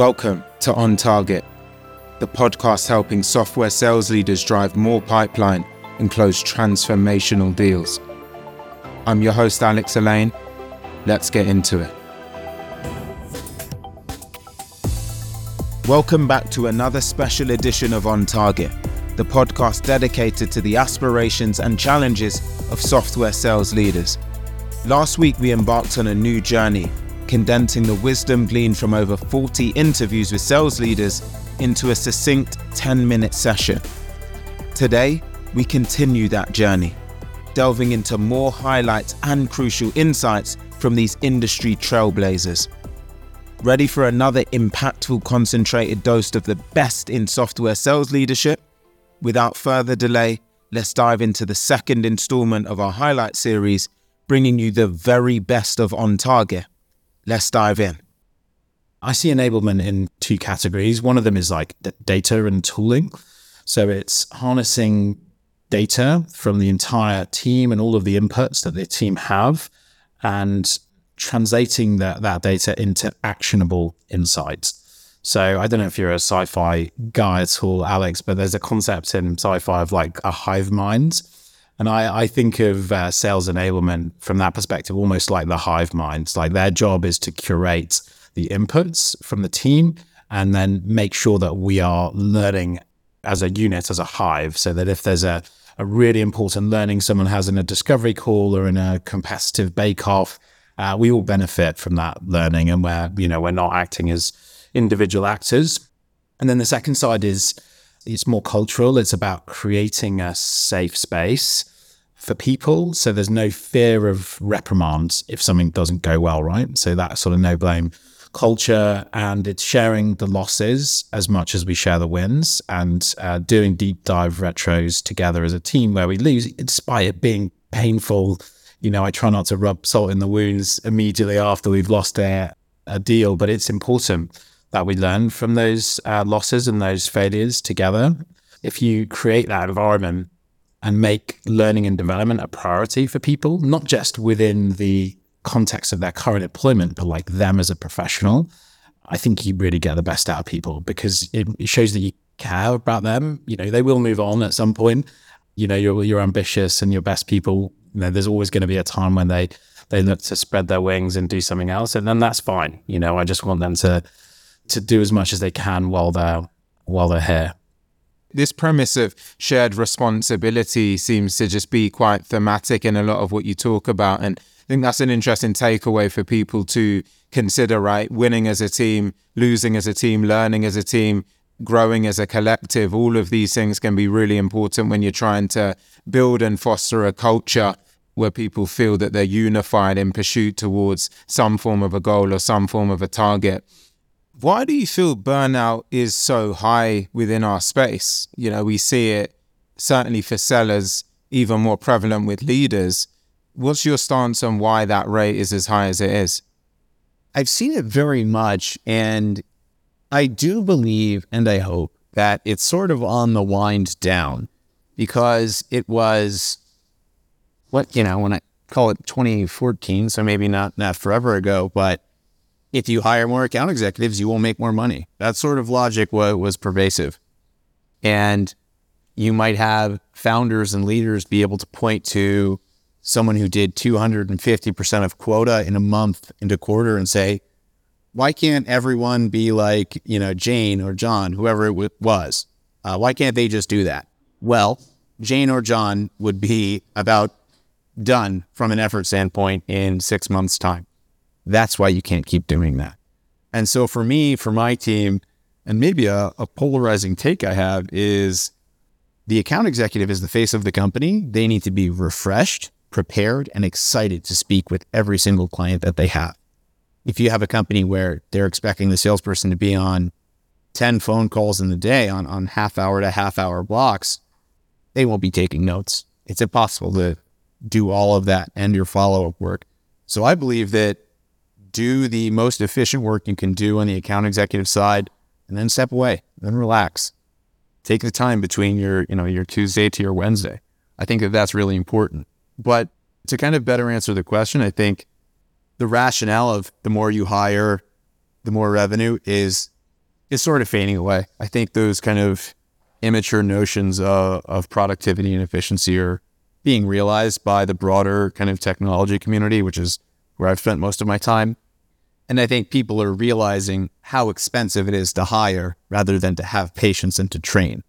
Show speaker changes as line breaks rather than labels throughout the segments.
Welcome to On Target, the podcast helping software sales leaders drive more pipeline and close transformational deals. I'm your host, Alex Alleyne. Let's get into it. Welcome back to another special edition of On Target, the podcast dedicated to the aspirations and challenges of software sales leaders. Last week, we embarked on a new journey, condensing the wisdom gleaned from over 40 interviews with sales leaders into a succinct 10 minute session. Today, we continue that journey, delving into more highlights and crucial insights from these industry trailblazers. Ready for another impactful, concentrated dose of the best in software sales leadership? Without further delay, let's dive into the second installment of our highlight series bringing you the very best of On Target. Let's dive in.
I see enablement in two categories. One of them is like data and tooling. So it's harnessing data from the entire team and all of the inputs that the team have and translating that, that data into actionable insights. So I don't know if you're a sci-fi guy at all, Alex, but there's a concept in sci-fi of like a hive mind and I, I think of uh, sales enablement from that perspective, almost like the hive minds. Like their job is to curate the inputs from the team and then make sure that we are learning as a unit, as a hive, so that if there's a, a really important learning someone has in a discovery call or in a competitive bake off, uh, we all benefit from that learning and where, you know, we're not acting as individual actors. And then the second side is it's more cultural. It's about creating a safe space for people. So there's no fear of reprimands if something doesn't go well, right? So that sort of no blame culture and it's sharing the losses as much as we share the wins and uh, doing deep dive retros together as a team where we lose despite it being painful. You know, I try not to rub salt in the wounds immediately after we've lost a, a deal, but it's important that we learn from those uh, losses and those failures together. If you create that environment and make learning and development a priority for people, not just within the context of their current employment, but like them as a professional, I think you really get the best out of people because it, it shows that you care about them. You know, they will move on at some point. You know, you're you're ambitious and your best people. You know, there's always going to be a time when they they look to spread their wings and do something else, and then that's fine. You know, I just want them to to do as much as they can while they're while they're here
this premise of shared responsibility seems to just be quite thematic in a lot of what you talk about. And I think that's an interesting takeaway for people to consider, right? Winning as a team, losing as a team, learning as a team, growing as a collective. All of these things can be really important when you're trying to build and foster a culture where people feel that they're unified in pursuit towards some form of a goal or some form of a target. Why do you feel burnout is so high within our space? You know, we see it certainly for sellers, even more prevalent with leaders. What's your stance on why that rate is as high as it is?
I've seen it very much. And I do believe and I hope that it's sort of on the wind down because it was what, you know, when I call it 2014, so maybe not, not forever ago, but if you hire more account executives, you will make more money. That sort of logic was, was pervasive. And you might have founders and leaders be able to point to someone who did 250% of quota in a month into quarter and say, why can't everyone be like, you know, Jane or John, whoever it w- was? Uh, why can't they just do that? Well, Jane or John would be about done from an effort standpoint in six months' time. That's why you can't keep doing that. And so for me, for my team, and maybe a, a, polarizing take I have is the account executive is the face of the company. They need to be refreshed, prepared, and excited to speak with every single client that they have. If you have a company where they're expecting the salesperson to be on 10 phone calls in the day on, on half hour to half hour blocks, they won't be taking notes. It's impossible to do all of that and your follow up work. So I believe that do the most efficient work you can do on the account executive side and then step away, then relax. Take the time between your, you know, your Tuesday to your Wednesday. I think that that's really important. But to kind of better answer the question, I think the rationale of the more you hire, the more revenue is is sort of fading away. I think those kind of immature notions of, of productivity and efficiency are being realized by the broader kind of technology community, which is where I've spent most of my time. And I think people are realizing how expensive it is to hire rather than to have patience and to train.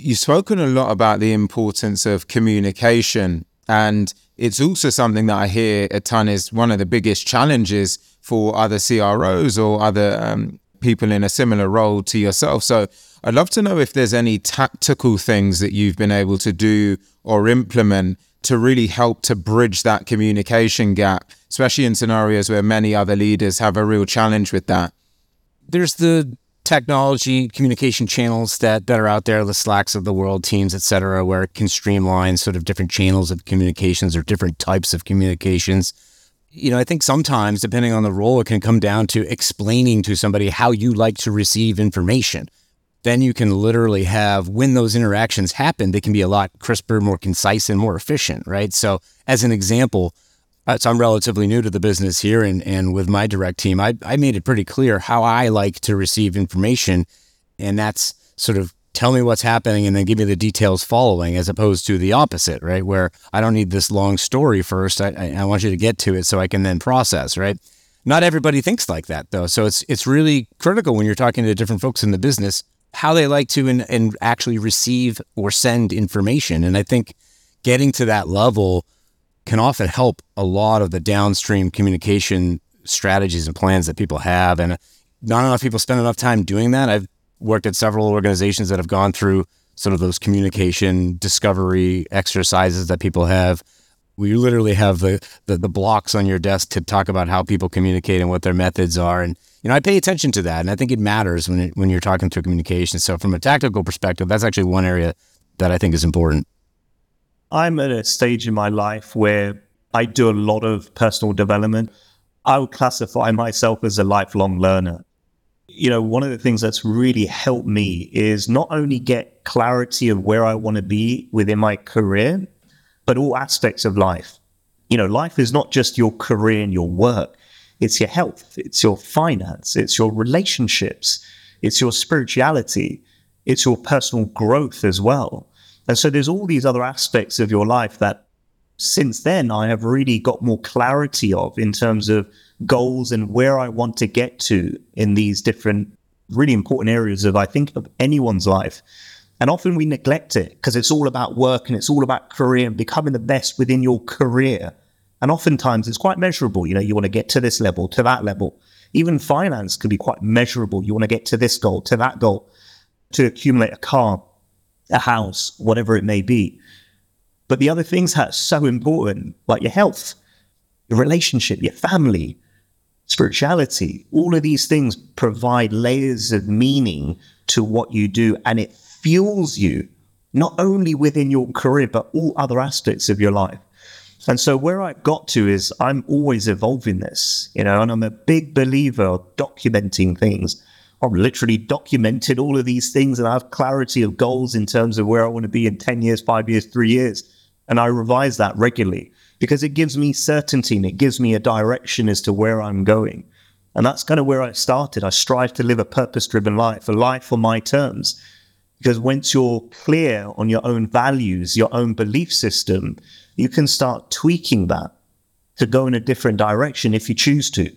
You've spoken a lot about the importance of communication. And it's also something that I hear a ton is one of the biggest challenges for other CROs or other um, people in a similar role to yourself. So I'd love to know if there's any tactical things that you've been able to do or implement to really help to bridge that communication gap, especially in scenarios where many other leaders have a real challenge with that.
There's the technology communication channels that that are out there, the Slacks of the world, Teams, et cetera, where it can streamline sort of different channels of communications or different types of communications you know, I think sometimes, depending on the role, it can come down to explaining to somebody how you like to receive information. Then you can literally have, when those interactions happen, they can be a lot crisper, more concise, and more efficient, right? So, as an example, uh, so I'm relatively new to the business here, and, and with my direct team, I, I made it pretty clear how I like to receive information. And that's sort of tell me what's happening and then give me the details following, as opposed to the opposite, right? Where I don't need this long story first. I, I want you to get to it so I can then process, right? Not everybody thinks like that though. So it's it's really critical when you're talking to different folks in the business how they like to and, and actually receive or send information. And I think getting to that level can often help a lot of the downstream communication strategies and plans that people have. And not enough people spend enough time doing that. I've worked at several organizations that have gone through sort of those communication discovery exercises that people have. We literally have the, the, the blocks on your desk to talk about how people communicate and what their methods are. And you know, I pay attention to that, and I think it matters when it, when you're talking through communication. So, from a tactical perspective, that's actually one area that I think is important.
I'm at a stage in my life where I do a lot of personal development. I would classify myself as a lifelong learner you know, one of the things that's really helped me is not only get clarity of where I want to be within my career, but all aspects of life. You know, life is not just your career and your work, it's your health, it's your finance, it's your relationships, it's your spirituality, it's your personal growth as well. And so there's all these other aspects of your life that since then I have really got more clarity of in terms of goals and where I want to get to in these different really important areas of I think of anyone's life. And often we neglect it because it's all about work and it's all about career and becoming the best within your career. And oftentimes it's quite measurable. You know, you want to get to this level, to that level. Even finance can be quite measurable. You want to get to this goal, to that goal, to accumulate a car, a house, whatever it may be. But the other things that are so important, like your health, your relationship, your family, spirituality, all of these things provide layers of meaning to what you do and it fuels you not only within your career, but all other aspects of your life. And so where I got to is I'm always evolving this, you know, and I'm a big believer of documenting things. I've literally documented all of these things and I have clarity of goals in terms of where I want to be in 10 years, five years, three years. And I revise that regularly because it gives me certainty and it gives me a direction as to where I'm going. And that's kind of where I started. I strive to live a purpose driven life, a life on my terms. Because once you're clear on your own values, your own belief system, you can start tweaking that to go in a different direction if you choose to.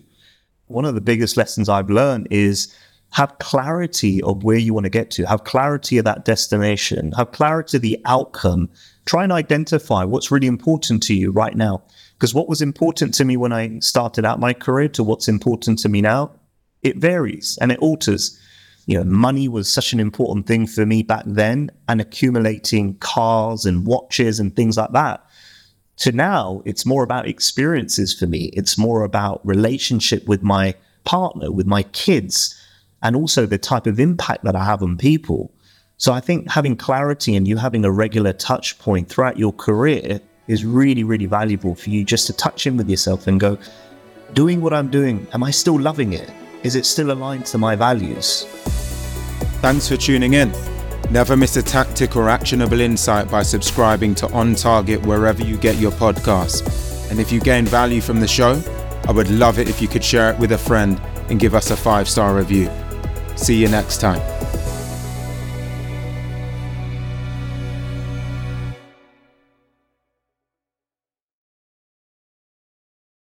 One of the biggest lessons I've learned is have clarity of where you want to get to, have clarity of that destination, have clarity of the outcome, try and identify what's really important to you right now. Because what was important to me when I started out my career to what's important to me now, it varies and it alters. You know, money was such an important thing for me back then, and accumulating cars and watches and things like that. To now, it's more about experiences for me. It's more about relationship with my partner, with my kids, and also the type of impact that I have on people. So I think having clarity and you having a regular touch point throughout your career is really, really valuable for you just to touch in with yourself and go, doing what I'm doing, am I still loving it? Is it still aligned to my values?
Thanks for tuning in. Never miss a tactic or actionable insight by subscribing to On Target wherever you get your podcasts. And if you gain value from the show, I would love it if you could share it with a friend and give us a five star review. See you next time.